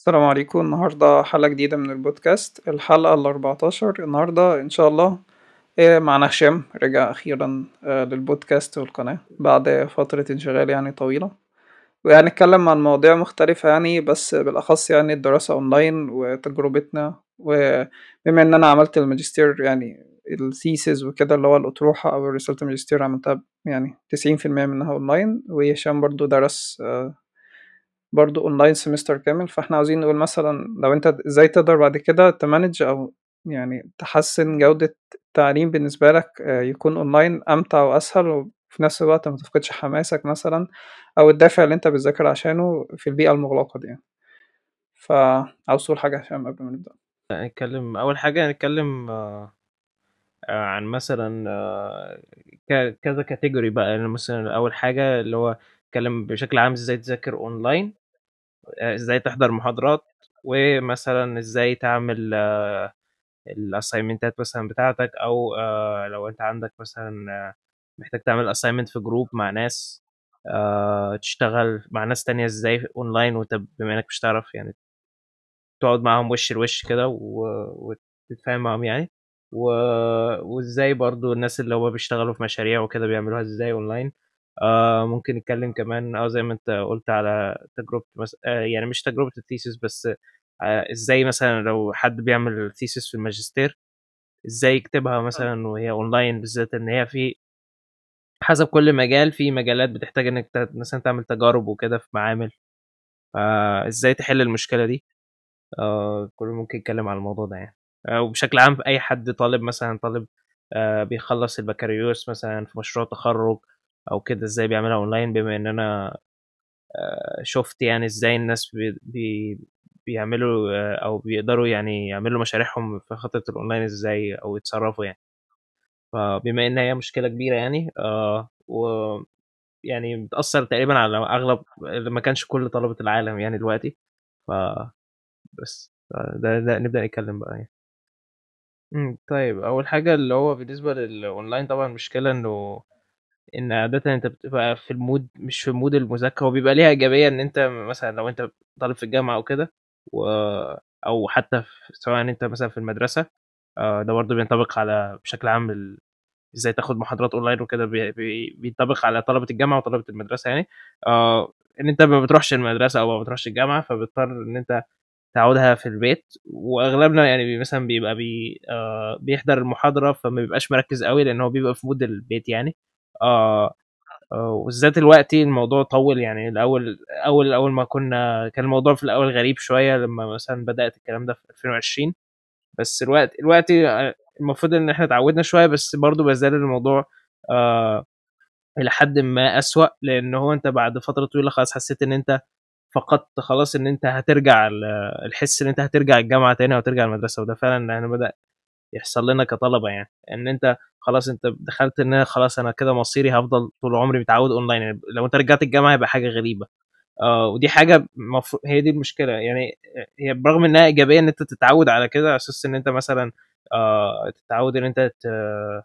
السلام عليكم. النهاردة حلقة جديدة من البودكاست. الحلقة الأربعتاشر. النهاردة إن شاء الله آه، معنا هشام. رجع أخيرا آه، للبودكاست والقناة بعد فترة انشغال يعني طويلة. وهنتكلم عن مواضيع مختلفة يعني بس بالأخص يعني الدراسة أونلاين وتجربتنا. وبما إن أنا عملت الماجستير يعني ال thesis وكده اللي هو الأطروحة أو رسالة الماجستير عملتها يعني تسعين في المية منها أونلاين. وهشام برضو درس آه، برضو online semester كامل فإحنا عاوزين نقول مثلا لو أنت إزاي تقدر بعد كده ت manage أو يعني تحسن جودة التعليم بالنسبة لك آه، يكون اونلاين أمتع وأسهل وفي نفس الوقت ما تفقدش حماسك مثلا أو الدافع اللي أنت بتذاكر عشانه في البيئة المغلقة دي. يعني فعاوز تقول حاجة عشان قبل ما نبدأ؟ نتكلم أول حاجة نتكلم آه، آه، عن مثلا كذا category بقى. يعني مثلا أول حاجة اللي هو نتكلم بشكل عام إزاي تذاكر اونلاين إزاي تحضر محاضرات ومثلا إزاي تعمل ال assignment ات مثلا بتاعتك أو آه، لو أنت عندك مثلا آه، محتاج تعمل assignment في group مع ناس آه، تشتغل مع ناس تانية إزاي اونلاين وأنت بما إنك مش تعرف يعني تقعد معاهم وش لوش كده وتتفاهم معاهم يعني. وإزاي برضو الناس اللي هو بيشتغلوا في مشاريع وكده بيعملوها إزاي اونلاين آه ممكن نتكلم كمان آه زي ما انت قلت على تجربة مس... آه يعني مش تجربة ال thesis بس آه إزاي مثلا لو حد بيعمل thesis في الماجستير إزاي يكتبها مثلا وهي اونلاين بالذات ان هي في حسب كل مجال في مجالات بتحتاج انك مثلا تعمل تجارب وكده في معامل. فازاي تحل المشكلة دي؟ آه كله ممكن يتكلم على الموضوع ده يعني. آه وبشكل عام أي حد طالب مثلا طالب آه بيخلص البكالوريوس مثلا في مشروع تخرج أو كده إزاي بيعملها أونلاين بما إن أنا آه شفت يعني إزاي الناس بي بي بيعملوا آه أو بيقدروا يعني يعملوا مشاريعهم في خطة الأونلاين إزاي أو يتصرفوا يعني فبما إن هي مشكلة كبيرة يعني آه ويعني بتأثر تقريبا على أغلب ما كانش كل طلبة العالم يعني دلوقتي فبس ده, ده نبدأ نتكلم بقى يعني. إمم، طيب أول حاجة اللي هو بالنسبة للأونلاين طبعًا المشكلة إنه إن عادةً أنت بتبقى في ال mood مش في mood المذاكرة، هو بيبقى ليها إيجابية إن أنت مثلًا لو أنت طالب في الجامعة أو كده و أو حتى ف سواء أنت مثلًا في المدرسة آآ، ده برضه بينطبق على بشكل عام ال إزاي تاخد محاضرات أونلاين وكده بي بي بينطبق على طلبة الجامعة وطلبة المدرسة يعني، آه، إن أنت ما بتروحش المدرسة أو ما بتروحش الجامعة، فبتضطر إن أنت تعوّدها في البيت، وأغلبنا يعني مثلًا بيبقى بي آآ بيحضر المحاضرة فما بيبقاش مركّز أوي، لإن هو بيبقى في mood البيت يعني، آه، آه، وبالذات دلوقتي الموضوع طوّل يعني الأول أول أول ما كنا كان الموضوع في الأول غريب شوية لمّا مثلًا بدأت الكلام ده في 2020 بس الوقت دلوقتي آآ المفروض إن إحنا اتعوّدنا شوية، بس برضه زال الموضوع آآ إلى حدٍ ما أسوأ، لإن هو أنت بعد فترة طويلة خلاص حسّيت إن أنت فقدت خلاص إن أنت هترجع ال الحِس إن أنت هترجع الجامعة تاني أو ترجع المدرسة، وده فعلًا يعني بدأ يحصل لنا كطلبة يعني، إن أنت خلاص أنت دخلت أنا خلاص أنا كده مصيري هافضل طول عمري متعوّد أونلاين، يعني لو أنت رجعت الجامعة هيبقى حاجة غريبة، آه، ودي حاجة المفرو هي دي المشكلة، يعني هي برغم إنها إيجابية إن أنت تتعوّد على كده على أساس إن أنت مثلًا آآ تتعوّد إن أنت ت آآ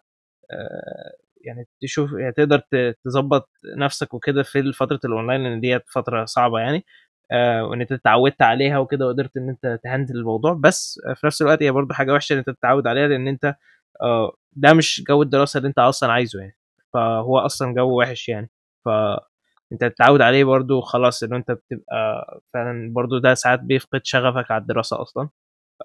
يعني تشوف يعني تقدر ت تضبّط نَفْسك وكده في فترة الأونلاين لإن ديّة فترة صعبة يعني، آآ وإن أنت اتعوّدت عليها وكده وقدرت إن أنت ت handle الموضوع، بس في نَفْس الوقت هي برضه حاجة وحشة إن أنت تتعوّد عليها لإن أنت آه، ده مش جو الدراسة اللي أنت أصلًا عايزه يعني، فهو أصلًا جو وِحِش يعني، فأنت تتعوّد عليه برضه خلاص إن أنت بتبقى فعلًا برضه ده ساعات بيفقد شغفك على الدراسة أصلًا.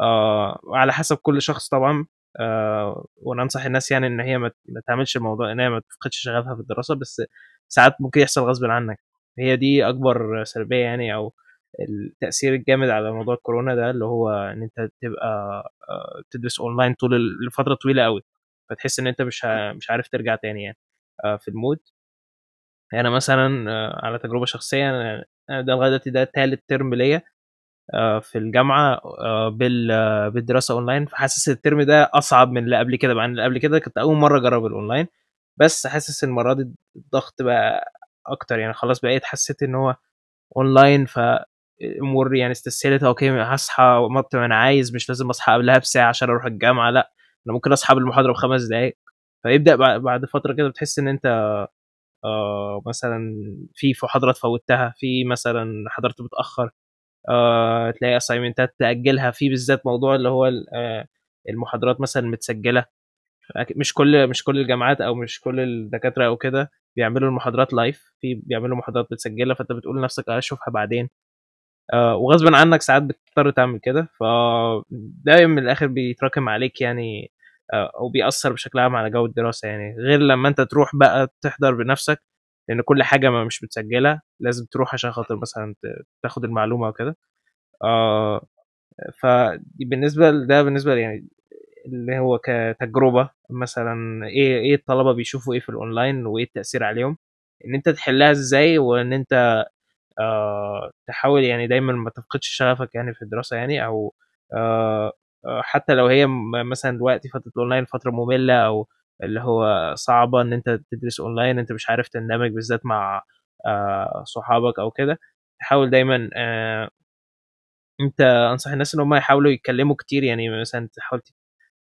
آه، وعلى حسب كل شخص طبعًا. آآ، وأنا أنصح الناس يعني إن هي ما تعملش الموضوع إن هي ما تفقدش شغفها في الدراسة، بس ساعات ممكن يحصل غصبٍ عنك، هي دي أكبر سلبية يعني أو التأثير الجامد على موضوع الكورونا ده، اللي هو إن أنت تبقى آآ، بتدرس أونلاين طول ال لفترة طويلة أوي، فتحس إن أنت مش مش عارف ترجع تاني يعني آآ، في الmood. أنا مثلًا آه، على تجربة شخصية أنا أنا ده لغاية دلوقتي ده تالت ترم ليّا في الجامعة آآ بال آه، بالدراسة أونلاين، فحاسس الترم ده أصعب من اللي قبل كده، مع إن اللي قبل كده كنت أول مرّة أجرّب الأونلاين، بس حاسس المرّة دي الضغط بقى أكتر، يعني خلاص بقيت حسّيت إن هو أونلاين فالأمور يعني استسهلت، okay هاصحى وقت ما أنا عايز، مش لازم أصحى قبلها بساعة عشان أروح الجامعة، لأ، أنا ممكن المحاضرة ب5 دقايق، فيبدأ بع بعد فترة كده بتحس إن أنت آآ مثلًا في ف محاضرات فوّتّها، في مثلًا حضرت متأخّر. آه تلاقي assignment ات تأجلها. في بالذات موضوع اللي هو آه المحاضرات مثلا متسجلة. مش كل مش كل الجامعات أو مش كل الدكاترة أو كده بيعملوا المحاضرات live في بيعملوا محاضرات متسجله فأنت بتقول لنفسك اشوفها بعدين. آه وغصبا عنك ساعات بتضطر تعمل كده فده من الآخر بيتراكم عليك يعني آه أو بيأثر بشكل عام على جو الدراسة يعني. غير لما أنت تروح بقى تحضر بنفسك لأن كل حاجة ما مش متسجلة لازم تروح عشان خاطر مثلا تاخد المعلومة وكده. آه فبالنسبه لده بالنسبة يعني اللي هو كتجربة مثلا إيه إيه الطلبة بيشوفوا إيه في الأونلاين وإيه التأثير عليهم؟ إن أنت تحلها إزاي وإن أنت آه تحاول يعني دايما ما تفقدش شغفك يعني في الدراسة يعني أو آه حتى لو هي مثلا دلوقتي فترة الأونلاين فترة مملة أو اللي هو صعبة إن أنت تدرس أونلاين أنت مش عارف تندمج بالذات مع آه صحابك أو كده تحاول دايما آه أنت أنصح الناس إن هم يحاولوا يتكلموا كتير يعني مثلا تحاول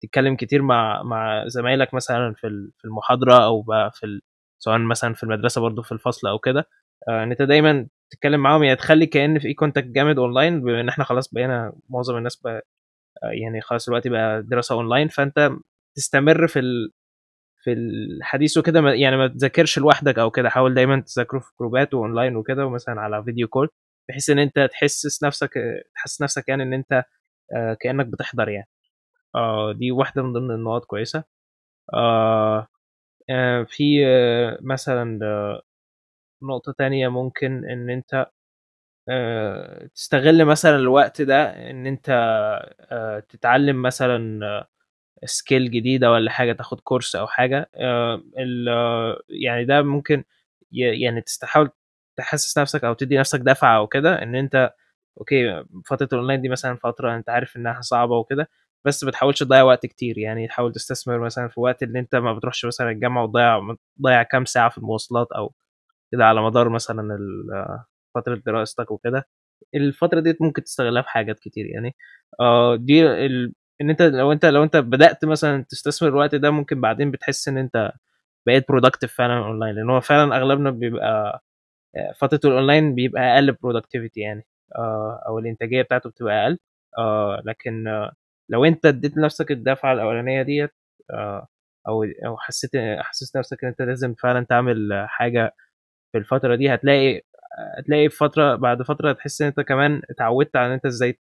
تتكلم كتير مع مع زمايلك مثلا في في المحاضرة أو بقى في ال... سواء مثلا في المدرسة برضو في الفصل أو كده. آه إن أنت دايما تتكلم معاهم يعني تخلي كأن في contact جامد اونلاين بما إن إحنا خلاص بقينا معظم الناس بقى يعني خلاص دلوقتي بقى دراسة اونلاين فأنت تستمر في ال... في الحديث وكده يعني ما تذاكرش لوحدك أو كده. حاول دايما تذاكروا في جروبات واونلاين وكده ومثلا على video call بحيث إن أنت تحسس نفسك تحسس نفسك يعني إن أنت آه كأنك بتحضر يعني. آه دي واحدة من ضمن النقاط كويسة. آه آه في آه مثلا آه نقطة تانية ممكن إن أنت تستغل مثلا الوقت ده إن أنت تتعلم مثلا skill جديدة ولا حاجة تاخد course أو حاجة. يعني ده ممكن يعني تحاول تحسس نفسك أو تدي نفسك دفعة أو كده إن أنت okay فترة الأونلاين دي مثلا فترة أنت عارف إنها صعبة وكده. بس ما تحاولش تضيع وقت كتير. يعني تحاول تستثمر مثلا في وقت اللي أنت ما بتروحش مثلا الجامعة وتضيع تضيع كام ساعة في المواصلات أو كده على مدار مثلا فترة دراستك وكده. الفترة دي ممكن تستغلها في حاجات كتير يعني. آه دي ال... إن أنت لو أنت لو أنت بدأت مثلا تستثمر الوقت ده ممكن بعدين بتحس إن أنت بقيت productive فعلا اونلاين لأن هو فعلا أغلبنا بيبقى فترة الاونلاين بيبقى أقل productivity يعني. آه أو الإنتاجية بتاعته بتبقى أقل. آه لكن آه لو انت اديت لنفسك الدفعة الأولانية ديت آه أو أو حسيت حسيت نفسك إن أنت لازم فعلا تعمل حاجة في الفترة دي هتلاقي هتلاقي فترة بعد فترة تحس إن أنت كمان اتعودت على إن أنت إزاي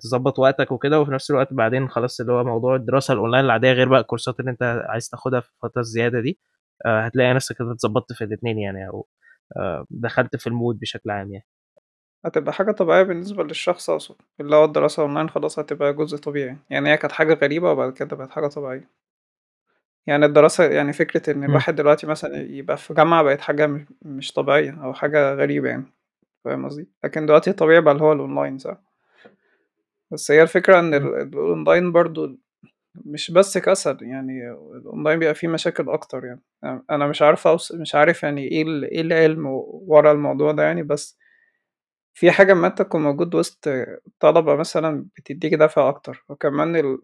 تظبط وقتك وكده وفي نفس الوقت بعدين خلاص اللي هو موضوع الدراسة الأونلاين العادية غير بقى الكورسات اللي أنت عايز تاخدها في الفترة الزيادة دي هتلاقي نفسك كده اتظبطت في الاثنين يعني أو دخلت في ال mood بشكل عام يعني. هتبقى حاجة طبيعية بالنسبة للشخص أقصد. اللي هو الدراسة أونلاين خلاص هتبقى جزء طبيعي. يعني هي كانت حاجة غريبة وبعد كده بقت حاجة طبيعية. يعني الدراسة يعني فكرة إن الواحد دلوقتي مثلا يبقى في جامعة بقت حاجة مش طبيعية أو حاجة غريبة يعني. فاهم قصدي؟ لكن دلوقتي الطبيعي بقى اللي هو الأونلاين صح؟ بس هي الفكرة إن الأونلاين برضو مش بس كسل يعني الأونلاين بيبقى فيه مشاكل أكتر يعني. أنا مش عارف أوص... مش عارف يعني إيه ال... إيه العلم ورا الموضوع ده يعني. بس في حاجة أما أنت تكون موجود وسط طلبة مثلا بتديك دفع أكتر وكمان ال...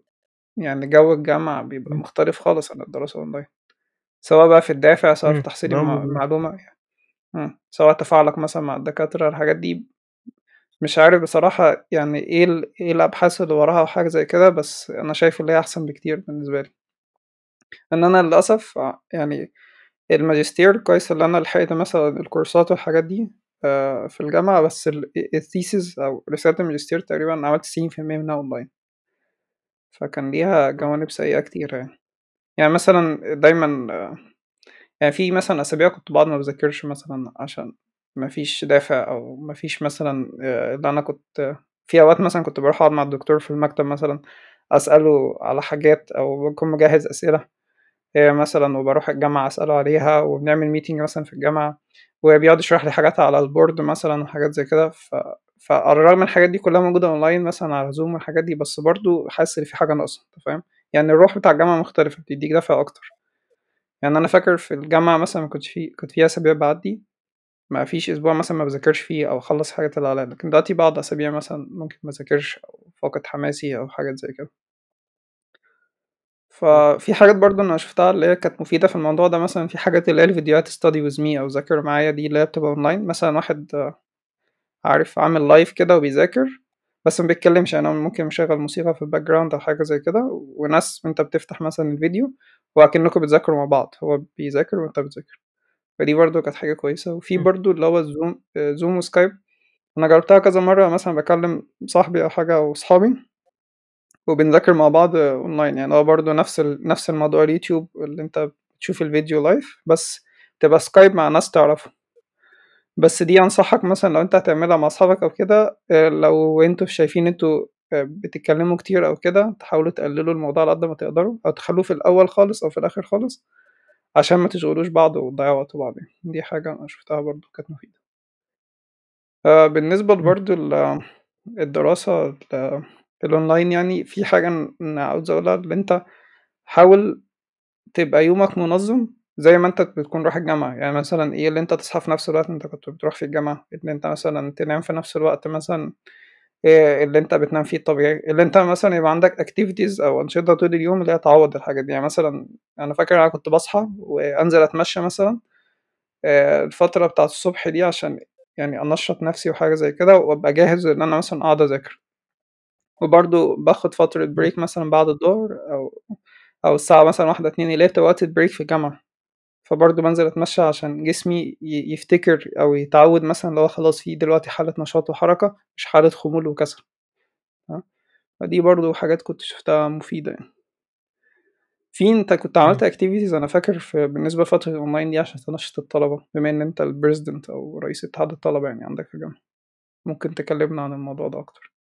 يعني جو الجامعة بيبقى مختلف خالص عن الدراسة أونلاين سواء بقى في الدافع سواء في تحصيل المعلومة يعني. سواء تفاعلك مثلا مع الدكاترة الحاجات دي مش عارف بصراحة يعني إيه ال... إيه الأبحاث اللي وراها أو حاجة زي كده بس أنا شايف اللي هي أحسن بكتير بالنسبة لي. إن أنا للأسف يعني الماجستير كويس اللي أنا لحقت مثلا الكورسات والحاجات دي في الجامعة بس ال thesis أو رسالة الماجستير تقريبا عملت تسعين في المية منها أونلاين فكان ليها جوانب سيئة كتير يعني. يعني مثلا دايما يعني في مثلا أسابيع كنت بقعد ما بذاكرش مثلا عشان مفيش دافع أو مفيش مثلا اللي أنا كنت في أوقات مثلا كنت بروح أقعد مع الدكتور في المكتب مثلا أسأله على حاجات أو بكون مجهز أسئلة. مثلا وبروح الجامعة أسأله عليها وبنعمل meeting مثلا في الجامعة وبيقعد يشرح لي حاجات على ال board مثلا وحاجات زي كده. ف... فعلى الرغم من الحاجات دي كلها موجودة أونلاين مثلا على زوم والحاجات دي بس برضو حاسس إن في حاجة ناقصة أنت فاهم؟ يعني الروح بتاع الجامعة مختلفة بتديك دفع أكتر. يعني أنا فاكر في الجامعة مثلا كنت في كنت فيها أسابيع بعدي ما فيش أسبوع مثلا ما بذاكرش فيه أو أخلص حاجات اللي عليا لكن دلوقتي بعض أسابيع مثلا ممكن ما أذاكرش أو فاقد حماسي أو حاجات زي كده. ففي حاجات برضه أنا شفتها اللي هي كانت مفيدة في الموضوع ده مثلا في حاجات اللي هي الفيديوهات study with me أو ذاكر معايا دي اللي هي بتبقى أونلاين مثلا واحد عارف عامل live كده وبيذاكر بس ما بيتكلمش يعني ممكن مشغل موسيقى في ال background أو حاجة زي كده وناس انت بتفتح مثلا الفيديو وأكنكم بتذاكروا مع بعض هو بيذاكر وأنت بتذاكر. فدي برضو كانت حاجة كويسة. وفي برضو اللي هو ال Zoom Zoom و Skype أنا جربتها كذا مرة مثلا بكلم صاحبي أو حاجة أو صحابي وبنذاكر مع بعض اونلاين يعني هو برضو نفس ال... نفس الموضوع اليوتيوب اللي انت تشوف الفيديو live بس تبقى Skype مع ناس تعرفهم بس دي أنصحك مثلا لو أنت هتعملها مع أصحابك أو كده آه، لو أنتوا شايفين أنتوا آه، بتتكلموا كتير أو كده تحاولوا تقللوا الموضوع على قد ما تقدروا أو تخلوه في الأول خالص أو في الآخر خالص عشان ما تشغلوش بعض وتضيعوا وقت بعض. دي حاجة أنا شفتها برضو كانت مفيدة. آه، بالنسبة برضو الدراسة الأونلاين يعني في حاجة أنا عاوز أقولها اللي أنت حاول تبقى يومك منظم زي ما أنت بتكون رايح الجامعة. يعني مثلا إيه اللي أنت تصحى في نفس الوقت أنت كنت بتروح في الجامعة اللي أنت مثلا تنام في نفس الوقت مثلا إيه اللي أنت بتنام فيه الطبيعي. اللي أنت مثلا يبقى عندك activities أو أنشطة طول اليوم اللي هي تعوض الحاجات دي. يعني مثلا أنا فاكر أنا كنت بصحى وأنزل أتمشى مثلا إيه الفترة بتاعت الصبح دي عشان يعني أنشط نفسي وحاجة زي كده وأبقى جاهز إن أنا مثلا أقعد أذاكر. وبرضه باخد فترة break مثلا بعد الظهر أو أو الساعة مثلا واحدة اتنين اللي هي وقت ال break في الجامعة. فبرضه بنزل أتمشى عشان جسمي يفتكر أو يتعود مثلا لو خلاص في دلوقتي حالة نشاط وحركة مش حالة خمول وكسل. فدي برضه حاجات كنت شفتها مفيدة يعني. في انت كنت عملت activities أنا فاكر في بالنسبة لفترة الاونلاين دي عشان تنشط الطلبة بما إن أنت ال president أو رئيس اتحاد الطلبة يعني عندك في الجامعة. ممكن تكلمنا عن الموضوع ده أكتر.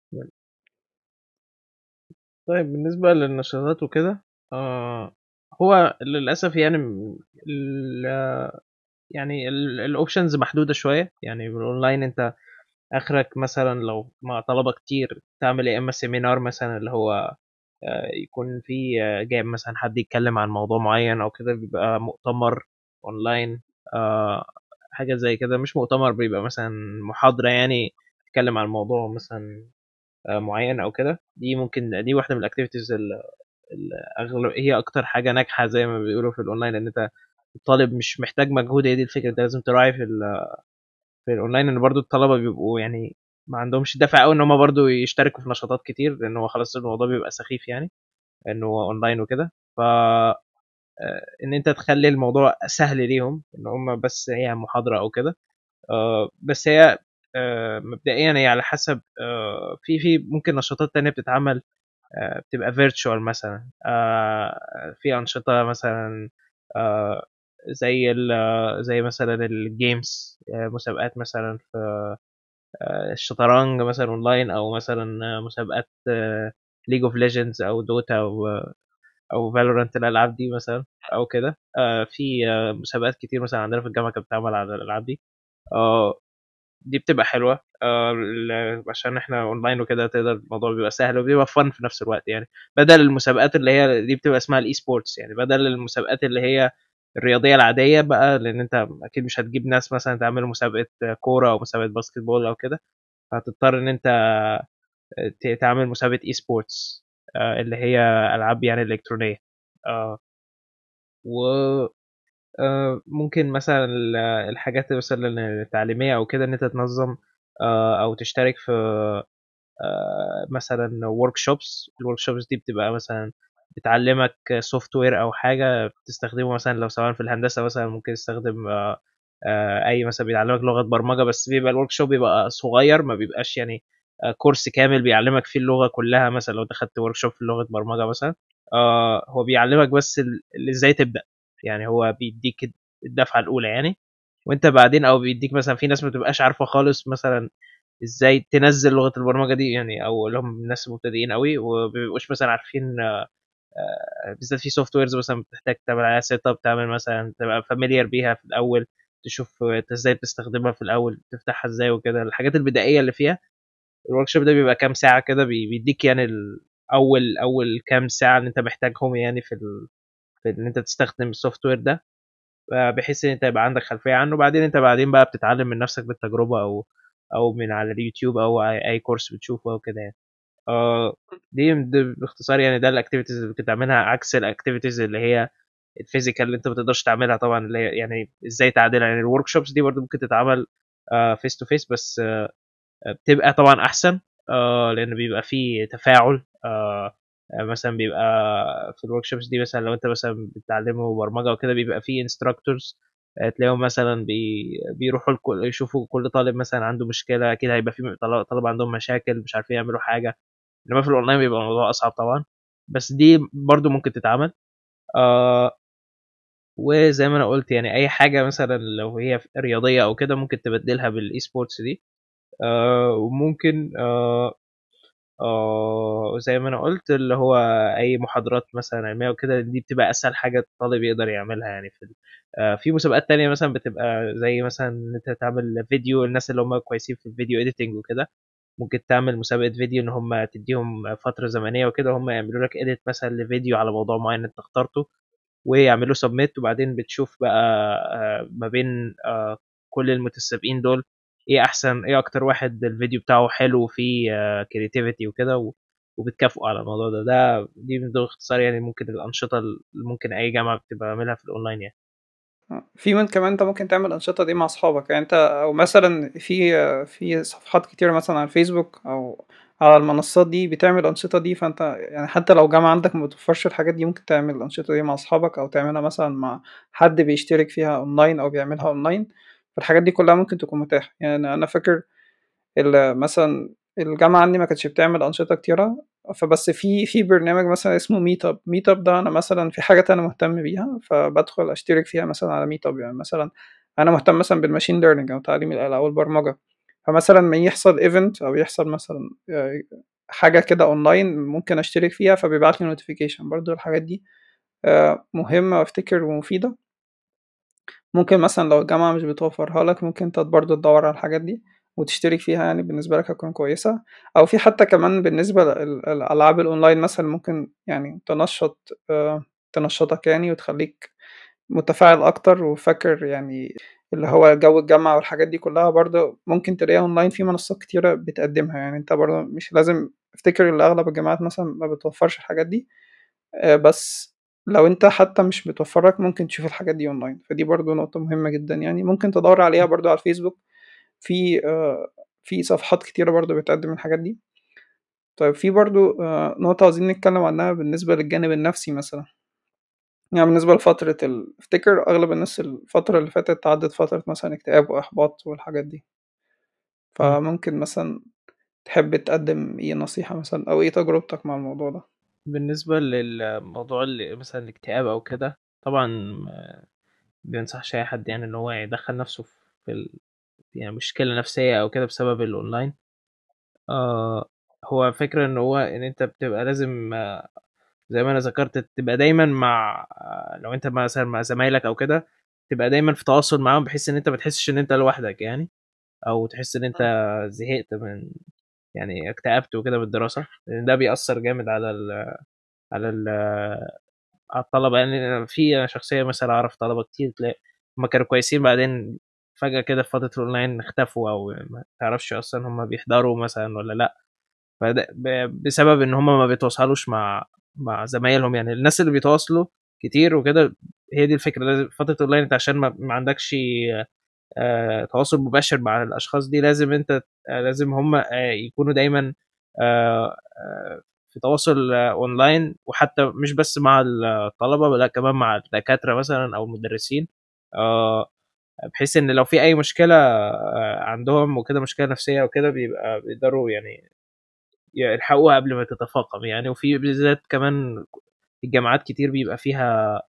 طيب بالنسبة للنشاطات وكده آه هو للأسف يعني ال يعني ال options محدودة شوية. يعني بالاونلاين انت آخرك مثلا لو مع طلبة كتير تعمل يا إما seminar مثلا اللي هو آه، يكون في آه، جايب مثلا حد يتكلم عن موضوع معين أو كده بيبقى مؤتمر اونلاين آه، حاجة زي كده. مش مؤتمر بيبقى مثلا محاضرة يعني تتكلم عن موضوع مثلا معين أو كده. دي ممكن دي واحدة من ال activities الاغلب هي أكتر حاجة ناجحة زي ما بيقولوا في الاونلاين إن أنت الطالب مش محتاج مجهود هي دي الفكرة. أنت لازم تراعي في في الاونلاين إن برضو الطلبة بيبقوا يعني ما عندهمش دافع قوي إن هم برضو يشتركوا في نشاطات كتير لأن هو خلاص الموضوع بيبقى سخيف يعني انه اونلاين وكده. ف آه، إن أنت تخلي الموضوع سهل ليهم إن هم بس هي محاضرة أو كده. آه، بس هي آه، مبدئيا هي على حسب في في ممكن نشاطات تانية بتتعمل بتبقى virtual مثلا في أنشطة مثلا زي زي مثلا ال games مسابقات مثلا في الشطرنج مثلا اونلاين أو مثلا مسابقات League of Legends أو Dota أو أو Valorant الألعاب دي مثلا أو كده. في مسابقات كتير مثلا عندنا في الجامعة كانت بتتعمل على الألعاب دي. دي بتبقى حلوة. عشان إحنا اونلاين وكده تقدر الموضوع بيبقى سهل وبيبقى fun في نفس الوقت يعني. بدل المسابقات اللي هي دي بتبقى اسمها ال e-sports يعني. بدل المسابقات اللي هي الرياضية العادية بقى لأن انت أكيد مش هتجيب ناس مثلا تعمل مسابقة كورة أو مسابقة basketball أو كده. فهتضطر إن انت تعمل مسابقة e-sports اللي هي ألعاب يعني إلكترونية. آه، و آه، ممكن مثلا الحاجات مثلا التعليمية أو كده إن أنت تنظم آه، أو تشترك في مثلا workshops ال workshops دي بتبقى مثلا بتعلمك software أو حاجة بتستخدمه مثلا لو سواء في الهندسة مثلا ممكن تستخدم آه، آه، أي مثلا بيعلمك لغة برمجة بس بيبقى ال workshop بيبقى صغير ما بيبقاش يعني آه، course كامل بيعلمك فيه اللغة كلها مثلا لو دخلت workshop في لغة برمجة مثلا. هو بيعلمك بس إزاي تبدأ. يعني هو بيديك الدفعة الأولى يعني وأنت بعدين أو بيديك مثلا في ناس ما بتبقاش عارفة خالص مثلا إزاي تنزل لغة البرمجة دي يعني أو اللي هم الناس مبتدئين قوي ومبيبقوش مثلا عارفين آه، بالذات في softwares مثلا بتحتاج تعمل عليها setup تعمل مثلا تبقى familiar بيها في الأول تشوف إزاي بتستخدمها في الأول تفتحها إزاي وكده الحاجات البدائية اللي فيها ال workshop ده بيبقى كام ساعة كده بيديك يعني أول أول كام ساعة اللي أنت محتاجهم يعني في. في إن أنت تستخدم ال software ده بحيث إن أنت يبقى عندك خلفية عنه. بعدين أنت بعدين بقى بتتعلم من نفسك بالتجربة أو أو من على اليوتيوب أو أي course بتشوفه أو كده يعني. آه دي, باختصار يعني ده ال activities اللي ممكن تعملها عكس ال activities اللي هي ال physical اللي أنت ما تقدرش تعملها طبعا اللي هي يعني إزاي تعدلها. يعني ال workshops دي برضه ممكن تتعمل face to face بس بتبقى طبعًا أحسن آه، لإن بيبقى في تفاعل آه، مثلًا بيبقى في ال workshops دي مثلًا لو أنت مثلًا بتعلّمه برمجة أو كده بيبقى في instructors تلاقيهم مثلًا بي بيروحوا لكل يشوفوا كل طالب مثلًا عنده مشكلة، أكيد هيبقى في طل طلبة عندهم مشاكل مش عارفين يعملوا حاجة، إنما في الأونلاين بيبقى الموضوع أصعب طبعًا، بس دي برضه ممكن تتعمل. آه، وزي ما أنا قُلت يعني أي حاجة مثلًا لو هي رياضية أو كده ممكن تبدّلها بالesports دي. آه، وممكن آه، آه، زي ما أنا قُلت اللي هو أي محاضرات مثلًا علمية وكده دي بتبقى أسهل حاجة الطالب يقدر يعملها يعني في آآ في مسابقات تانية مثلًا بتبقى زي مثلًا إن أنت تعمل فيديو الناس اللي هم كويسين في الفيديو editing وكده، ممكن تعمل مسابقة فيديو إن هم تدّيهم فترة زمنية وكده وهم يعملوا لك edit مثلًا لفيديو على موضوع معيّن أنت اخترته، ويعملوا submit وبعدين بتشوف بقى آآ ما بين كل المتسابقين دول إيه أحسن إيه أكتر واحد الفيديو بتاعه حلو وفيه creativity وكده و وبتكافئوا على الموضوع ده، ده دي باختصار يعني ممكن الأنشطة اللي ممكن أي جامعة بتبقى عاملها في الأونلاين يعني. آه، في من كمان أنت ممكن تعمل الأنشطة دي مع أصحابك. يعني أنت أو مثلًا في في صفحات كتيرة مثلًا على الفيسبوك أو على المنصات دي بتعمل الأنشطة دي، فأنت يعني حتى لو جامعة عندك ما بتوفرش الحاجات دي ممكن تعمل الأنشطة دي مع أصحابك أو تعملها مثلًا مع حد بيشترك فيها أونلاين أو بيعملها أونلاين، فالحاجات دي كلها ممكن تكون متاحة، يعني أنا فاكر مثلًا الجامعة عندي ما كانتش بتعمل أنشطة كتيرة، فبس في في برنامج مثلًا اسمه meetup. Meetup ده أنا مثلًا في حاجات أنا مهتم بيها فبادخل أشترك فيها مثلًا على meetup. يعني مثلًا أنا مهتم مثلًا بال machine learning أو تعليم الآلة أو البرمجة، فمثلًا أمّا يحصل event أو يحصل مثلًا آآ حاجة كده أونلاين ممكن أشترك فيها فبيبعت لي notification. برضه الحاجات دي آآ مهمة وأفتكر ومفيدة. ممكن مثلًا لو الجامعة مش بتوفرها لك ممكن أنت برضه تدوّر على الحاجات دي وتشترك فيها يعني بالنسبة لك هتكون كويسة، أو في حتى كمان بالنسبة لل الألعاب الأونلاين مثلًا ممكن يعني تنشّط آآ تنشّطك يعني وتخلّيك متفاعل أكتر وفاكر يعني اللي هو جو الجامعة والحاجات دي كلّها برضه ممكن تلاقيها أونلاين في منصات كتيرة بتقدّمها، يعني أنت برضه مش لازم أفتكر إن أغلب الجامعات مثلًا ما بتوفّرش الحاجات دي، آآ بس لو أنت حتى مش متوفّر لك ممكن تشوف الحاجات دي أونلاين، فدي برضه نقطة مهمة جدًا يعني، ممكن تدوّر عليها برضه على الفيسبوك في آآ في صفحات كتيرة برضه بتقدّم الحاجات دي. طيب في برضه آآ نقطة عايزين نتكلّم عنها بالنسبة للجانب النفسي مثلًا. يعني بالنسبة لفترة ال أفتكر أغلب الناس الفترة اللي فاتت عدّت فترة مثلًا اكتئاب وإحباط والحاجات دي. إمم. فممكن مثلًا تحب تقدّم إيه نصيحة مثلًا أو إيه تجربتك مع الموضوع ده؟ بالنسبة للموضوع اللي مثلًا الاكتئاب أو كده، طبعًا ما بينصحش أي حد يعني إن هو يدخّل نَفْسه في ال يعني مشكلة نفسية أو كده بسبب الأونلاين. آه، هو الفكرة إن هو إن أنت بتبقى لازم زي ما أنا ذكرت تبقى دايمًا مع لو أنت مثلًا مع زمايلك أو كده، تبقى دايمًا في تواصل معاهم بحيث إن أنت ما تحسّش إن أنت لوحدك يعني، أو تحس إن أنت إمم. زهقت من يعني اكتئبت وكده من الدراسة، لإن ده بيأثّر جامد على ال على ال على الطلبة. يعني في أنا شخصيًا مثلًا أعرف طلبة كتير تلاقي هُم كانوا كويسين بعدين فجأة كده في فترة الأونلاين اختفوا أو ما تعرفش أصلًا هُم بيحضروا مثلًا فده ب بسبب إن هُم ما بيتواصلوش مع مع زمايلهم. يعني الناس اللي بيتواصلوا كتير وكده هي دي الفكرة. لازم فترة الأونلاين أنت عشان ما عندكش تواصل مباشر مع الأشخاص دي لازم أنت لازم هُم آآ يكونوا دايمًا في تواصل أونلاين وحتى مش بس مع الطلبة لأ كمان مع الدكاترة مثلًا أو المدرسين بحيث إن لو في أي مشكلة عندهم وكده مشكلة نفسية وكده بيبقى بيقدروا يعني يلحقوها قبل ما تتفاقم يعني، وفي بالذات كمان الجامعات كتير بيبقى فيها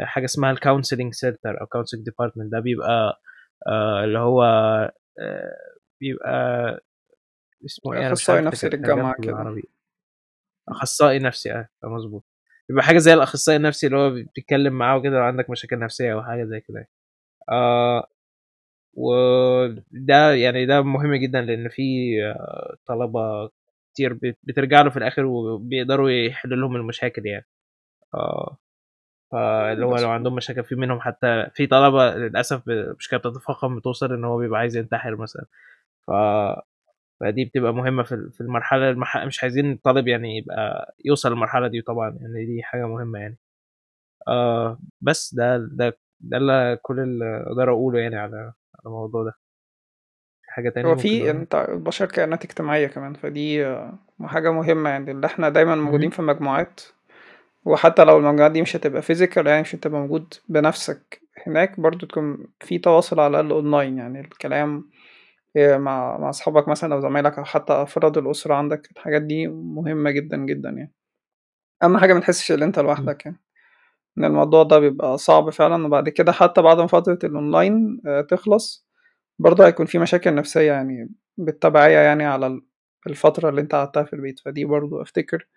حاجة اسمها الcounseling center أو counseling department ده بيبقى اللي هو آآ بيبقى اسمه أخصائي عارف نفسي للجامعة كده. أخصائي نفسي آه، مضبوط. بيبقى حاجة زي الأخصائي النفسي اللي هو بتتكلم معاه وكده لو عندك مشاكل نفسية أو حاجة زي كده. آآ وده يعني ده مهم جدًا لإن في طلبة كتير بت بترجع له في الآخر وبيقدروا يحلوا لهم المشاكل يعني. آه. فاللي هو لو عندهم مشاكل في منهم حتى في طلبة للأسف ب مشكلة بتتفاقم بتوصل إن هو بيبقى عايز ينتحر مثلًا. ف فدي بتبقى مهمة في ال في المرحلة المح مش عايزين الطالب يعني يبقى يوصل للمرحلة دي طبعًا يعني دي حاجة مهمة يعني. آه بس ده ده ده اللي كل اللي أقدر أقوله يعني على على الموضوع ده. حاجة تانية هو في أنت البشر كائنات اجتماعية كمان فدي حاجة مهمة يعني اللي إحنا دايما موجودين. في مجموعات وحتى لو المجموعات دي مش هتبقى فيزيكال يعني مش هتبقى موجود بنفسك هناك برضو تكون في تواصل على الأقل أونلاين يعني الكلام آه، مع مع أصحابك مثلا أو زمايلك أو حتى أفراد الأسرة عندك الحاجات دي مهمة جدا جدا يعني أهم حاجة متحسش إن أنت. لوحدك يعني إن الموضوع ده بيبقى صعب فعلا وبعد كده حتى بعد ما فترة الأونلاين آه، تخلص برضه هيكون في مشاكل نفسية يعني بالتبعية يعني على ال- الفترة اللي أنت قعدتها في البيت فدي برضه أفتكر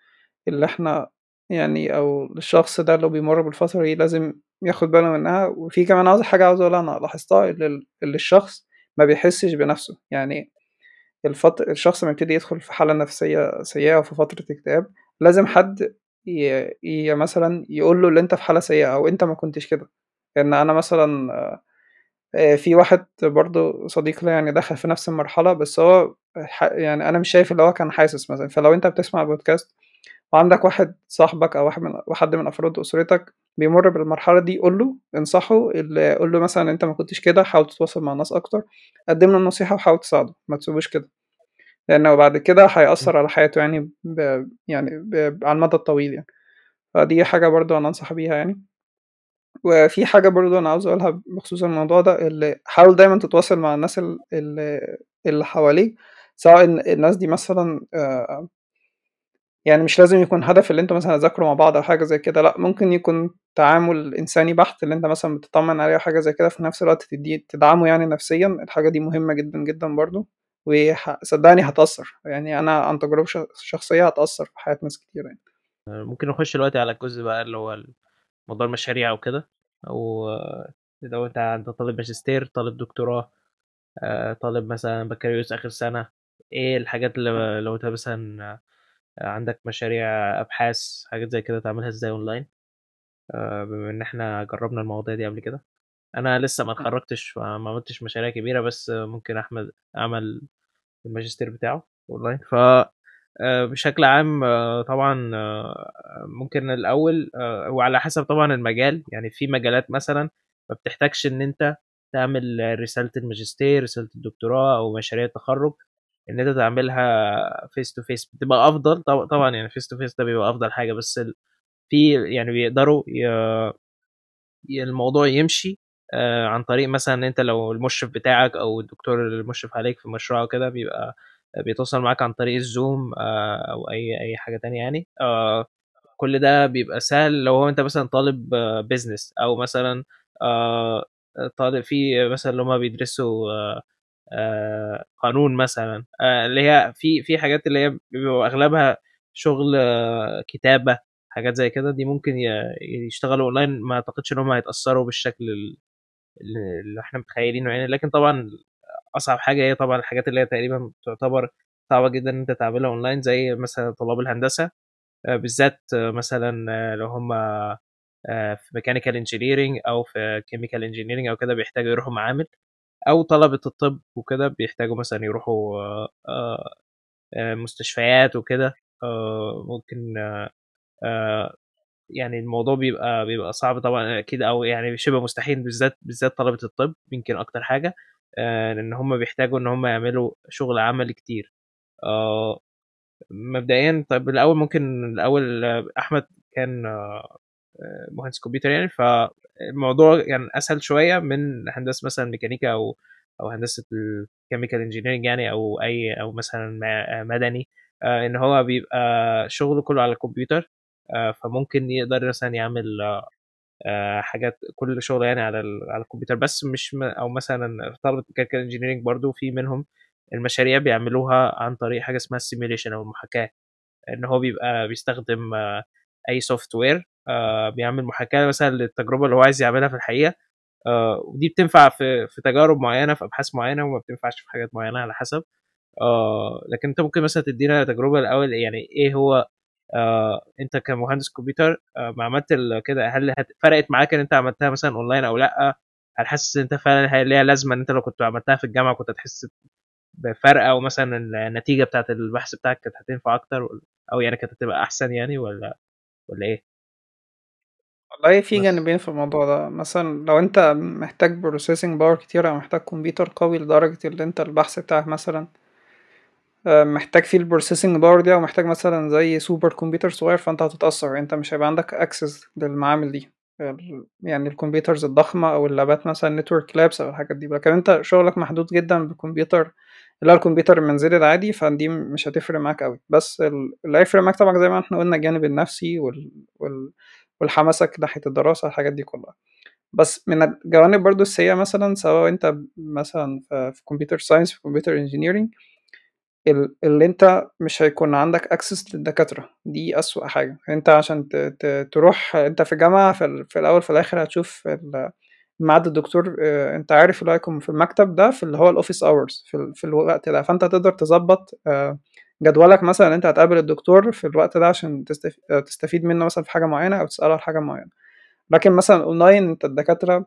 اللي إحنا يعني أو الشخص ده اللي بيمر بالفترة دي لازم ياخد باله منها. وفي كمان عاوز حاجة عاوز أقولها أنا لاحظتها اللي, الشخص ما بيحسش بنفسه. يعني الفترة الشخص لما يبتدي يدخل في حالة نفسية سيئة وفي فترة اكتئاب لازم حد ي... ي... مثلا يقول له اللي أنت في حالة سيئة أو أنت ما كنتش كده. لأن أنا مثلا آه، في واحد برضه صديق ليا يعني دخل في نفس المرحلة بس هو يعني أنا مش شايف اللي هو كان حاسس مثلا. فلو أنت بتسمع بودكاست وعندك واحد صاحبك أو واحد من واحد من أفراد أسرتك بيمر بالمرحلة دي قول له انصحه قول له مثلا أنت ما كنتش كده حاول تتواصل مع الناس أكتر قدم له النصيحة وحاول تساعده ما تسيبوش كده لأنه بعد كده. هيأثر على حياته يعني ب... يعني ب... على المدى الطويل يعني فدي حاجة برضه أنا أنصح بيها يعني وفي حاجة برضه أنا عاوز أقولها بخصوص الموضوع ده اللي حاول دايما تتواصل مع الناس ال- اللي, اللي حواليك سواء الناس دي مثلا يعني مش لازم يكون هدف اللي أنتوا مثلا تذاكروا مع بعض أو حاجة زي كده لأ ممكن يكون تعامل إنساني بحت اللي انت مثلا بتطمن عليه أو حاجة زي كده في نفس الوقت تديه تدعمه يعني نفسيا. الحاجة دي مهمة جدا جدا برضه وصدقني هتأثر. يعني أنا عن تجربة ش- شخصية هتأثر في حياة ناس كتير يعني. ممكن نخش دلوقتي على الجزء بقى اللي هو موضوع المشاريع وكده آه، لو أنت أنت طالب ماجستير طالب دكتوراه آه، طالب مثلا بكالوريوس آخر سنة إيه الحاجات اللي لو أنت مثلا آه، عندك مشاريع أبحاث حاجات زي كده تعملها إزاي أونلاين؟ آه، بما إن إحنا جربنا المواضيع دي قبل كده. أنا لسه ما اتخرجتش فما عملتش مشاريع كبيرة بس ممكن أحمد أعمل الماجستير بتاعه أونلاين. ف آه، بشكل عام آه، طبعا ممكن الأول آه، وعلى حسب طبعا المجال. يعني في مجالات مثلا ما بتحتاجش إن أنت تعمل رسالة الماجستير رسالة الدكتوراه أو مشاريع التخرج. إن أنت تعملها face to face بتبقى أفضل طب- طبعا يعني face to face ده بيبقى أفضل حاجة بس في يعني بيقدروا ي- الموضوع يمشي آه، عن طريق مثلا إن أنت لو المشرف بتاعك أو الدكتور المشرف عليك في مشروع كده بيبقى بيتواصل معاك عن طريق الزوم آه، أو اي أي حاجة تانية يعني آه، كل ده بيبقى سهل. لو هو أنت مثلا طالب business أو مثلا طالب في مثلا اللي هما بيدرسوا قانون مثلا. آه، اللي هي في في حاجات اللي هي أغلبها شغل آه، كتابة حاجات زي كده. دي ممكن يشتغلوا أونلاين. ما أعتقدش إن هم هيتأثروا بالشكل ال- اللي إحنا متخيلينه يعني. لكن طبعا أصعب حاجة هي طبعا الحاجات اللي هي تقريبا تعتبر صعبة جدا إن أنت تعملها أونلاين. زي مثلا طلاب الهندسة آه، بالذات آه، مثلا آه، لو هم آه، في mechanical engineering أو في chemical engineering أو كده بيحتاجوا يروحوا معامل. أو طلبة الطب وكده بيحتاجوا مثلا يروحوا آه، آه، آه، مستشفيات وكده ممكن يعني الموضوع بيبقى بيبقى صعب طبعا أكيد أو يعني شبه مستحيل بالذات بالذات طلبة الطب يمكن أكتر حاجة لأن هم بيحتاجوا إن هم يعملوا شغل عملي كتير مبدئيا طيب الأول ممكن الأول أحمد كان مهندس كمبيوتر يعني فالموضوع يعني أسهل شوية من هندسة مثلا ميكانيكا أو أو هندسة ال chemical engineering يعني أو اي أو مثلا مدني. آه، إن هو بيبقى شغله كله على الكمبيوتر. آه، فممكن يقدر مثلا يعمل آه، حاجات كل شغل يعني على على الكمبيوتر. بس مش أو مثلا طلبة mechanical engineering برضو في منهم المشاريع بيعملوها عن طريق حاجة اسمها ال simulation أو المحاكاة. إن هو بيبقى بيستخدم أي software بيعمل محاكاة مثلا للتجربة اللي هو عايز يعملها في الحقيقة. آه، ودي بتنفع في في تجارب معينة في أبحاث معينة وما بتنفعش في حاجات معينة على حسب. آه لكن أنت ممكن مثلا تدينا تجربة الأول يعني إيه هو آه أنت كمهندس كمبيوتر آه ما عملت كده هل فرقت معاك إن أنت عملتها مثلا أونلاين أو لأ؟ هل حاسس إن أنت فعلا ليها لازمة إن أنت لو كنت عملتها في الجامعة كنت هتحس بفرق أو مثلا النتيجة بتاعت البحث بتاعك كانت هتنفع أكتر أو يعني كانت هتبقى أحسن يعني ولا ولا إيه؟ والله في جانبين في الموضوع ده. مثلا لو أنت محتاج processing power كتير أو محتاج كمبيوتر قوي لدرجة اللي أنت البحث بتاعك مثلا آه، محتاج فيه ال processing power دي أو محتاج مثلا زي سوبر كمبيوتر صغير فأنت هتتأثر. أنت مش هيبقى عندك access للمعامل دي. يعني ال computers الضخمة أو ال lab ات مثلا network labs أو الحاجات دي. لكن أنت شغلك محدود جدا بكمبيوتر اللي هو الكمبيوتر المنزلي العادي فدي مش هتفرق معاك قوي بس ال- اللي هيفرق معاك طبعا زي ما إحنا قلنا الجانب النفسي وال... وال... والحماسك ناحية الدراسة الحاجات دي كلها. بس من الجوانب برضو السيئة مثلا سواء أنت مثلا في computer science في computer engineering ال- اللي أنت مش هيكون عندك access للدكاترة. دي أسوأ حاجة. أنت عشان تروح أنت في جامعة في, ال- في الآخر هتشوف ميعاد الدكتور آه، أنت عارف اللي هيكون في المكتب ده في اللي هو ال office hours في, في الوقت ده. فأنت تقدر تظبط آه، جدولك مثلا أنت هتقابل الدكتور في الوقت ده عشان تستف- تستفيد منه مثلا في حاجة معينة أو تسأله على حاجة معينة. لكن مثلا أونلاين أنت الدكاترة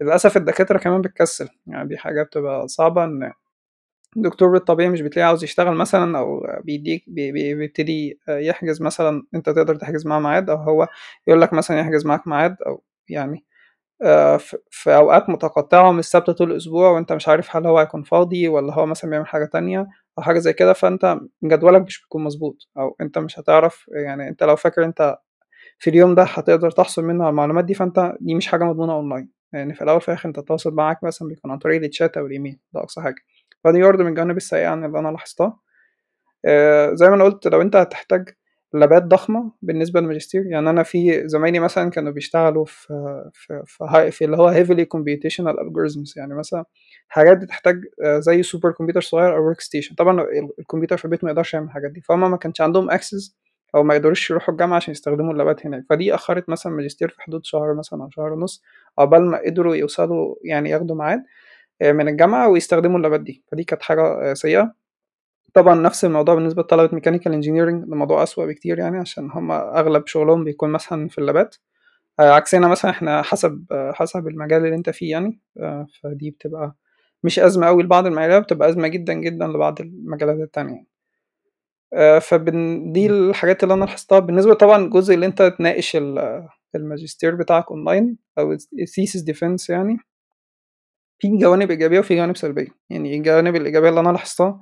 للأسف الدكاترة كمان بتكسل. يعني دي حاجة بتبقى صعبة إن الدكتور بالطبيعي مش بتلاقيه عاوز يشتغل مثلا أو بيديك بي بي بيبتدي يحجز مثلا أنت تقدر تحجز معاه ميعاد أو هو يقول لك مثلا يحجز معاك ميعاد أو يعني آه، في أوقات متقطعة مش ثابتة طول الأسبوع وأنت مش عارف هل هو هيكون فاضي ولا هو مثلا بيعمل حاجة تانية. أو حاجة زي كده فأنت جدولك مش بيكون مظبوط أو أنت مش هتعرف يعني أنت لو فاكر أنت في اليوم ده هتقدر تحصل منه على المعلومات دي فأنت دي مش حاجة مضمونة أونلاين يعني في الأول وفي الآخر أنت التواصل معاك مثلا بيكون عن طريق الشات أو الإيميل ده أقصى حاجة. فدي برضه من الجوانب السيئة يعني اللي أنا لاحظتها. آه، زي ما أنا قلت لو أنت هتحتاج lab ات ضخمة بالنسبة للماجستير. يعني أنا في زمايلي مثلا كانوا بيشتغلوا في في في, في اللي هو heavily computational algorithms. يعني مثلا حاجات بتحتاج آه، زي سوبر كمبيوتر صغير أو workstation طبعا ال- الكمبيوتر في البيت ما يقدرش يعمل الحاجات دي. فهم ما كانش عندهم access أو ما يقدروش يروحوا الجامعة عشان يستخدموا ال lab ات هناك. فدي أخرت مثلا ماجستير في حدود شهر مثلا أو شهر ونص عقبال ما قدروا يوصلوا يعني ياخدوا ميعاد آه، من الجامعة ويستخدموا ال lab ات دي. فدي كانت حاجة آه، سيئة. طبعا نفس الموضوع بالنسبة لطلبة mechanical engineering الموضوع أسوأ بكتير يعني عشان هم أغلب شغلهم بيكون مثلا في ال lab ات. آه، عكسنا مثلا إحنا حسب آه، حسب المجال اللي أنت فيه يعني آه، فدي بتبقى مش أزمة أوي لبعض المجالات بتبقى أزمة جدا جدا لبعض المجالات التانية يعني. آه، فدي الحاجات اللي أنا لاحظتها. بالنسبة طبعا الجزء اللي أنت تناقش ال- الماجستير بتاعك أونلاين أو ال thesis defense يعني في جوانب إيجابية وفي جوانب سلبية. يعني الجوانب الإيجابية اللي أنا لاحظتها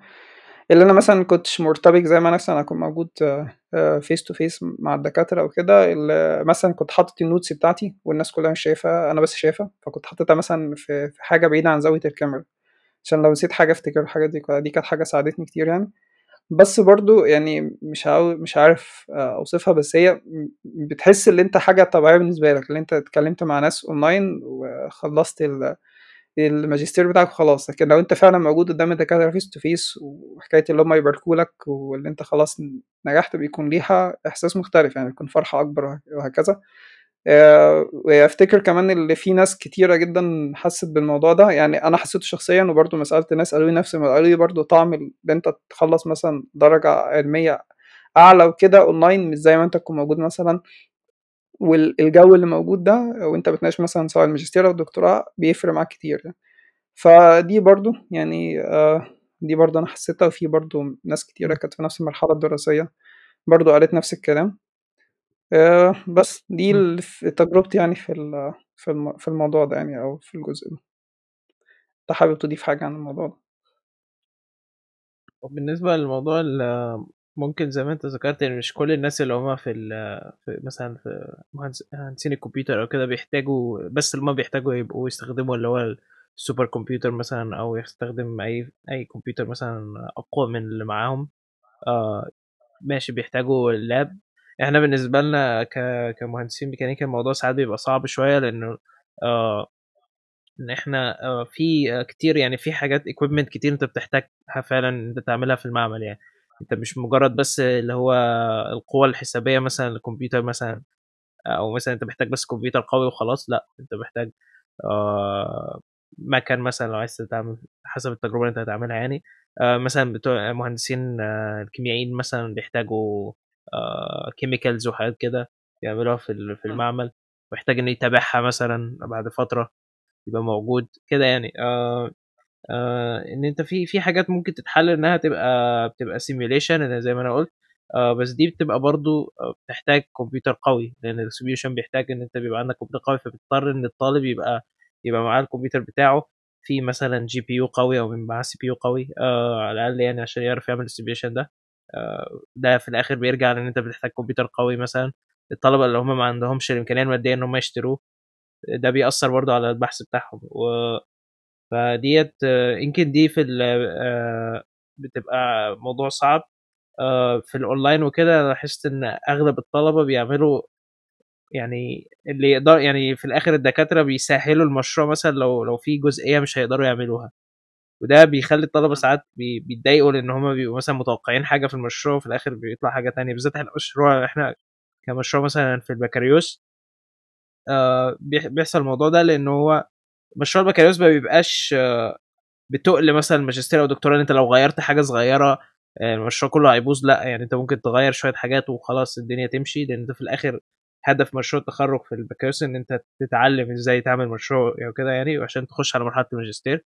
اللي أنا مثلا كنتش مرتبك زي ما أنا مثلا أكون موجود face to face مع الدكاترة أو كده اللي مثلا كنت حاطط ال notes بتاعتي والناس كلها مش شايفها أنا بس شايفها فكنت حاططها مثلا في حاجة بعيدة عن زاوية الكاميرا عشان لو نسيت حاجة أفتكر الحاجة دي دي كانت حاجة ساعدتني كتير يعني بس برضو يعني مش. مش عارف آه، أوصفها بس هي بتحس إن أنت حاجة طبيعية بالنسبة لك اللي أنت اتكلمت مع ناس أونلاين وخلصت ال... الماجستير بتاعك خلاص لكن لو انت فعلا موجود قدام الدكاترة face to face وحكاية اللي هم يباركوا لك واللي انت خلاص نجحت بيكون ليها إحساس مختلف يعني بيكون فرحة أكبر وهكذا. آه، وافتكر كمان اللي في ناس كتيرة جدا حست بالموضوع ده يعني أنا حسيته شخصيا وبرضه ما سألت ناس قالوا لي نفس ما قالوا لي برضه طعم اللي انت تخلص مثلا درجة علمية أعلى وكده اونلاين مش زي ما انت تكون موجود مثلا والجو اللي موجود ده وانت بتناقش مثلا سواء الماجستير أو الدكتوراه بيفرق معاك كتير يعني. فدي برضه يعني آه، دي برضه أنا حسيتها وفي برضه ناس كتيرة. كانت في نفس المرحلة الدراسية برضه قالت نفس الكلام آه، بس دي. ال- تجربتي يعني في ال- في الم- في الموضوع ده يعني أو في الجزء ده أنت حابب تضيف حاجة عن الموضوع ده وبالنسبة للموضوع ال ممكن زي ما أنت ذكرت إن مش كل الناس اللي هُم في في مثلًا في مهندس مهندسين الكمبيوتر أو كده بيحتاجوا بس اللي هُم بيحتاجوا يبقوا يستخدموا اللي هو السوبر كمبيوتر مثلًا أو يستخدم أي أي كمبيوتر مثلًا أقوى من اللي معاهم. آه، ماشي بيحتاجوا ال lab إحنا بالنسبة لنا كمهندسين ميكانيكا الموضوع ساعات بيبقى صعب شوية لإنه آه إن إحنا آه، في كتير يعني في حاجات equipment كتير أنت بتحتاجها فعلًا أنت تعملها في المعمل يعني، أنت مش مجرد بس اللي هو القوة الحسابية مثلًا للكمبيوتر مثلًا أو مثلًا أنت محتاج بس كمبيوتر قوي وخلاص، لأ، أنت محتاج آآ مَكَن مثلًا لو عايز تعمل حسب التجربة اللي أنت هتعملها يعني، آآ مثلًا بتوع مهندسين آه، الكيميائيين مثلًا بيحتاجوا chemicals وحاجات كده يعملوها في في. المعمل، ويحتاج إنه يتابعها مثلًا بعد فترة. يبقى موجود كده يعني آه إن أنت في في حاجات ممكن تتحل إنها تبقى بتبقى simulation زي ما أنا قلت. آه بس دي بتبقى برضو آه، بتحتاج كمبيوتر قوي لأن ال distribution بيحتاج إن أنت بيبقى عندك كمبيوتر قوي فبتضطر إن الطالب يبقى يبقى معاه الكمبيوتر بتاعه. في مثلا GPU قوي أو معاه CPU قوي آه على الأقل يعني عشان يعرف يعمل ال distribution ده. آه ده في الآخر بيرجع لإن أنت بتحتاج كمبيوتر قوي مثلا. الطلبة اللي هم ما عندهمش الإمكانية المادية إن هم يشتروه ده بيأثر برضو على البحث بتاعهم. و فديت آه، يمكن دي في آه، بتبقى موضوع صعب آه، في الاونلاين وكده. لاحظت إن أغلب الطلبة بيعملوا يعني اللي يقدر يعني في الآخر الدكاترة بيسهلوا المشروع مثلا لو لو في جزئية مش هيقدروا يعملوها. وده بيخلي الطلبة ساعات بيتضايقوا لأن هم بيبقوا مثلا متوقعين حاجة في المشروع وفي الآخر بيطلع حاجة تانية بالذات إحنا مشروع إحنا كمشروع مثلا في البكالوريوس آه بيحصل الموضوع ده لأن هو مشروع البكالوريوس ما بيبقاش آه بتقل مثلا ماجستير أو دكتوراه أنت لو غيرت حاجة صغيرة آه، المشروع كله هيبوظ لأ يعني أنت ممكن تغير شوية حاجات وخلاص الدنيا تمشي لأن انت في الآخر هدف مشروع التخرج في البكالوريوس إن أنت تتعلم إزاي تعمل مشروع يعني كده يعني وعشان تخش على مرحلة الماجستير.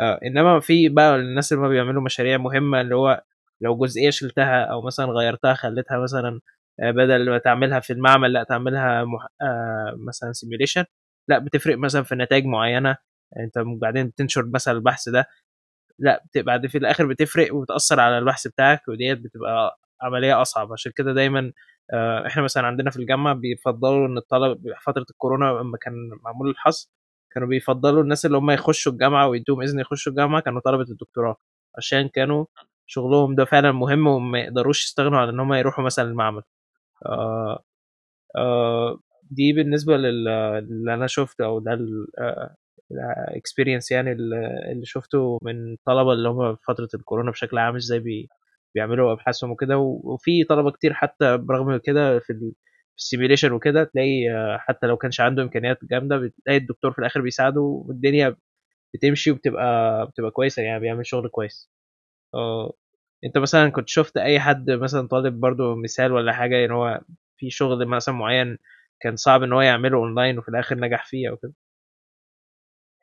آه إنما في بقى الناس اللي ما بيعملوا مشاريع مهمة اللي هو لو جزئية شلتها أو مثلا غيرتها خليتها مثلا بدل ما تعملها في المعمل لأ تعملها مح... آه مثلا سيميوليشن لا بتفرق مثلا في نتائج معينة انت بعدين بتنشر مثلا البحث ده لا بتبقى في الآخر بتفرق وبتأثر على البحث بتاعك وديت بتبقى عملية أصعب. عشان كده دايما آه، إحنا مثلا عندنا في الجامعة بيفضلوا إن الطلبة فترة الكورونا لما كان من الملحوظ كانوا بيفضلوا الناس اللي هم يخشوا الجامعة ويدوهم إذن يخشوا الجامعة كانوا طلبة الدكتوراه. عشان كانوا شغلهم ده فعلا مهم وما يقدروش يستغنوا عن إن هم يروحوا مثلا المعمل. آه آه دي بالنسبة للي أنا شفته أو ده ال experience يعني اللي شفته من الطلبه اللي هم في فترة الكورونا بشكل عام إزاي بي بيعملوا أبحاثهم وكده وفي طلبة كتير حتى برغم كده في ال simulation وكده تلاقي حتى لو كانش عنده إمكانيات جامدة بتلاقي الدكتور في الآخر بيساعده والدنيا بتمشي وبتبقى بتبقى كويسة يعني بيعمل شغل كويس. آه أنت مثلا كنت شفت أي حد مثلا طالب برضو مثال ولا حاجة إن هو في شغل مثلا معين كان صعب إن هو يعمله أونلاين وفي الآخر نجح فيه أو كده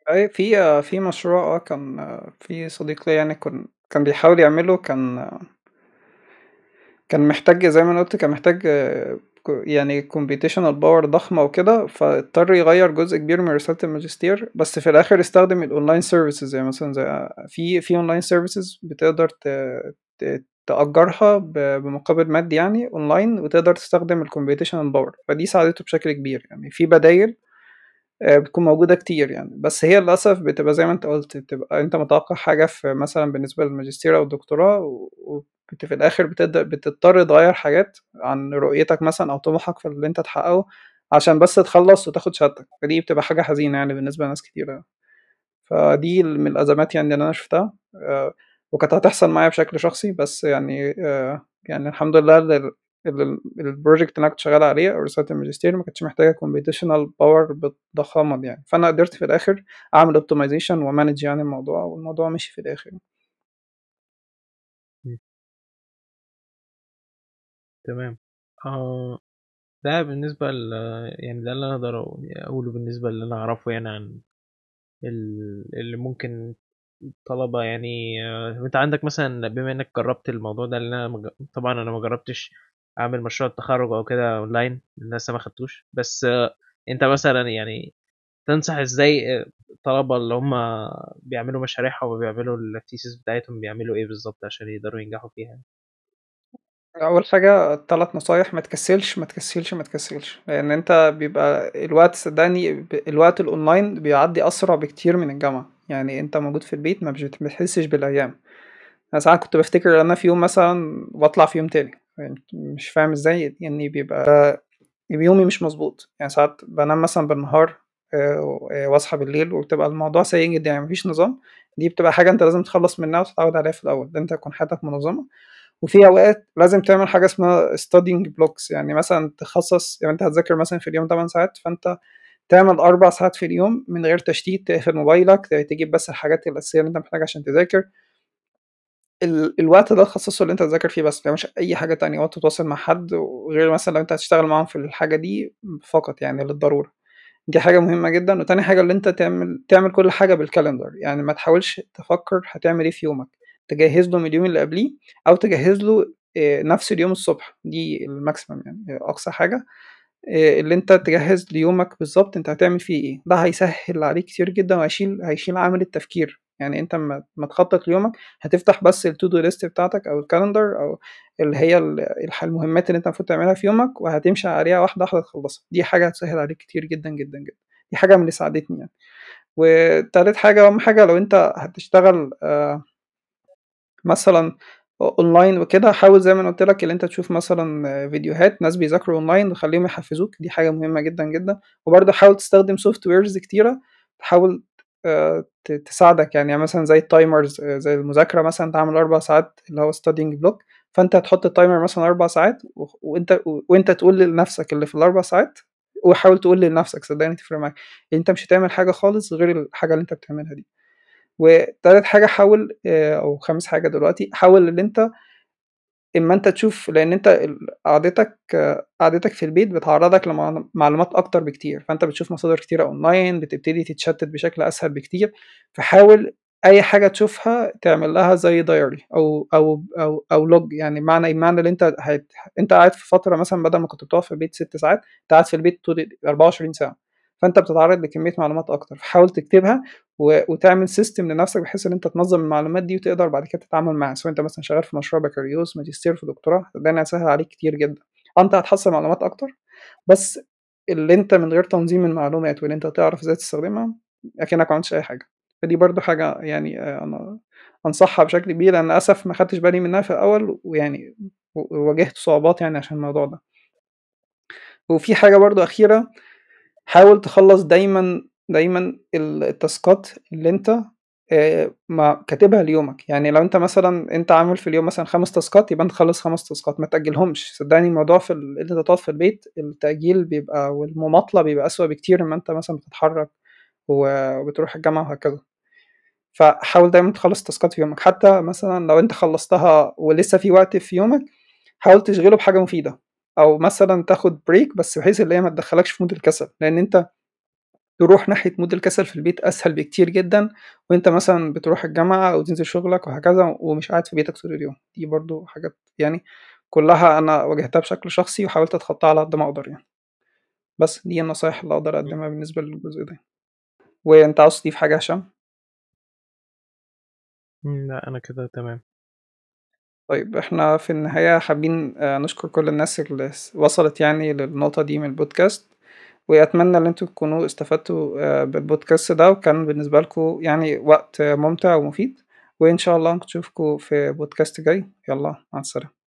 أي في في مشروع آه كان في صديق ليا يعني كان كان بيحاول يعمله كان كان محتاج زي ما أنا قلت كان محتاج يعني computational power ضخمة وكده فاضطر يغير جزء كبير من رسالة الماجستير بس في الآخر استخدم ال online services يعني مثلا زي في في online services بتقدر تأجرها بمقابل مادي يعني أونلاين وتقدر تستخدم ال computational power فدي ساعدته بشكل كبير يعني. في بدايل آه، بتكون موجودة كتير يعني. بس هي للأسف بتبقى زي ما انت قلت بتبقى انت متوقع حاجة في مثلا بالنسبة للماجستير أو الدكتوراه وفي الآخر بتقدر بتضطر تغير حاجات عن رؤيتك مثلا أو طموحك في اللي انت تحققه عشان بس تخلص وتاخد شهادتك. فدي بتبقى حاجة حزينة يعني بالنسبة لناس كتيرة فدي من الأزمات يعني اللي أنا شفتها. آه، وكانت هتحصل معايا بشكل شخصي بس يعني آه، يعني الحمد لله ال project اللي أنا كنت شغال عليه أو رساله الماجستير ما كانتش محتاجة computational power بالضخامة يعني. فأنا قدرت في الآخر أعمل optimization و manage يعني الموضوع والموضوع مشي في الآخر. تمام. آه ده بالنسبة ل يعني ده اللي أنا أقدر أقوله بالنسبة اللي أنا أعرفه يعني عن اللي ممكن طلبة يعني آه، أنت عندك مثلا بما إنك جربت الموضوع ده اللي أنا طبعا أنا ما جربتش أعمل مشروع التخرج أو كده أونلاين لسه ما خدتوش بس آه، أنت مثلا يعني تنصح إزاي الطلبة اللي هم بيعملوا مشاريعهم وبيعملوا التيسيس بتاعتهم بيعملوا إيه بالظبط عشان يقدروا ينجحوا فيها أول حاجة تلات نصايح ما تكسلش ما تكسلش ما تكسلش لأن أنت بيبقى الوقت صدقني الوقت الأونلاين بيعدي أسرع بكتير من الجامعة. يعني أنت موجود في البيت ما بتحسش بالأيام. أنا ساعات كنت بفتكر أنا في يوم مثلا وأطلع في يوم تاني. يعني مش فاهم إزاي يعني بيبقى يومي مش مظبوط. يعني ساعات بنام مثلا بالنهار آه، آه، واصحى بالليل وبتبقى الموضوع سيء جدا. يعني مفيش نظام. دي بتبقى حاجة أنت لازم تخلص منها وتتعود عليها في الأول. أنت تكون حياتك منظمة. وفي أوقات لازم تعمل حاجة اسمها studying blocks. يعني مثلا تخصص يعني أنت هتذاكر مثلا في اليوم 8 ساعات فأنت تعمل أربع ساعات في اليوم من غير تشتيت تقفل موبايلك تجيب بس الحاجات الأساسية اللي أنت محتاجها عشان تذاكر. الوقت ده تخصصه اللي أنت تذاكر فيه بس مش أي حاجة تانية وقت تتواصل مع حد وغير مثلا لو أنت هتشتغل معاهم في الحاجة دي فقط يعني للضرورة. دي حاجة مهمة جدا. وتاني حاجة اللي أنت تعمل تعمل كل حاجة بالكالندر. يعني ما تحاولش تفكر هتعمل إيه في يومك. تجهز له من اليوم اللي قبليه أو تجهز له آآ نفس اليوم الصبح، دي الmaximum يعني أقصى حاجة. آآ اللي أنت تجهّز ليومك بالضبط أنت هتعمل فيه إيه، ده هيسهّل عليك كتير جدًا وهيشيل هيشيل عامل التفكير، يعني أمّا أمّا تخطّط ليومك هتفتح بس الto do list بتاعتك أو الcalendar أو اللي هي المهمات اللي أنت المفروض تعملها في يومك وهتمشي عليها واحدة، واحدة تخلّصها، دي حاجة هتسهّل عليك كتير جدًا، جدًا، جدًا، دي حاجة من اللي ساعدتني يعني. وتالت حاجة وأهم حاجة لو أنت هتشتغل آآ مثلًا أ online وكده حاول زي ما أنا قُلت لك اللي أنت تشوف مثلًا فيديوهات ناس بيذاكروا online وخلّيهم يحفّزوك، دي حاجة مهمة جدًا، جدًا، وبرضه حاول تستخدم softwares كتيرة تحاول ت تساعدك يعني مثلًا زي الtimers زي المذاكرة مثلًا عامل 4 ساعات اللي هو studying block فأنت هتحط الtimer مثلًا 4 ساعات وأنت وأنت تقول لنفسك اللي في ال4 ساعات وحاول تقول لنفسك صدّقني هتفرق معاك، أنت مش هتعمل حاجة خالص غير الحاجة اللي أنت بتعملها دي. وتالت حاجة حاول آآ أو خامس حاجة دلوقتي، حاول اللي أنت أمّا أنت تشوف لإن أنت ال قعدتك قعدتك في البيت بتعرّضك لمعل معلومات أكتر بكتير، فأنت بتشوف مصادر كتيرة online بتبتدي تتشتت بشكل أسهل بكتير، فحاول أي حاجة تشوفها تعمل لها زي diary أو أو أو أو log يعني بمعنى إيه، بمعنى اللي أنت هت أنت قاعد في فترة مثلًا بدل ما كنت بتقعد في البيت 6 ساعات، أنت قاعد في البيت طول ال24 ساعة، فأنت بتتعرّض لكمية معلومات أكتر، فحاول تكتبها وتعمل system لنفسك بحيث إن أنت تنظّم المعلومات دي وتقدر بعد كده تتعامل معاها، سواء أنت مثلًا شغال في مشروع بكالوريوس، ماجستير، في دكتوراه، صدّقني هيسهّل عليك كتير جدًا. آه أنت هتحصّل معلومات أكتر، بس اللي أنت من غير تنظيم المعلومات وإن أنت تعرف إزاي تستخدمها أكنّك ما عملتش أي حاجة، فدي برضه حاجة يعني آآ أنا أنصحها بشكل كبير، أنا للأسف ما خدتش بالي منها في الأول ويعني و وواجهت صعوبات يعني عشان الموضوع ده. وفي حاجة برضه أخيرة، حاول تخلّص دايمًا، دايمًا ال التاسكات اللي أنت ما كاتبها ليومك، يعني لو أنت مثلًا أنت عامل في اليوم مثلًا 5 تاسكات يبقى أنت خلّص 5 تاسكات ما تأجّلهمش، صدّقني الموضوع في ال أنت تقعد في البيت التأجيل بيبقى والمماطلة بيبقى أسوأ بكتير أمّا أنت مثلًا بتتحرّك وبتروح الجامعة وهكذا. فحاول دايمًا تخلّص تاسكات في يومك، حتى مثلًا لو أنت خلّصتها ولسه في وقت في يومك، حاول تشغله بحاجة مفيدة، أو مثلًا تاخد break بس بحيث اللي هي ما تدخّلكش في mood الكسل، لإن أنت تروح ناحية mood الكسل في البيت أسهل بكتير جدًا وأنت مثلًا بتروح الجامعة أو تنزل شغلك وهكذا ومش قاعد في بيتك طول اليوم، دي برضه حاجات يعني كلّها أنا واجهتها بشكل شخصي وحاولت أتخطاها على قد ما أقدر يعني. بس دي النصايح اللي أقدر. أقدّمها بالنسبة للجزء ده. وأنت عاوز تضيف حاجة يا هشام؟ لأ أنا كده تمام. طيب إحنا في النهاية حابين آآ نشكر كل الناس اللي س وصلت يعني للنقطة دي من الpodcast وأتمنى إن أنتم تكونوا استفدتوا آآ بالpodcast ده وكان بالنسبة لكم يعني وقت ممتع ومفيد، وإن شاء الله نشوفكم في podcast جاي، يالّا مع السلامة.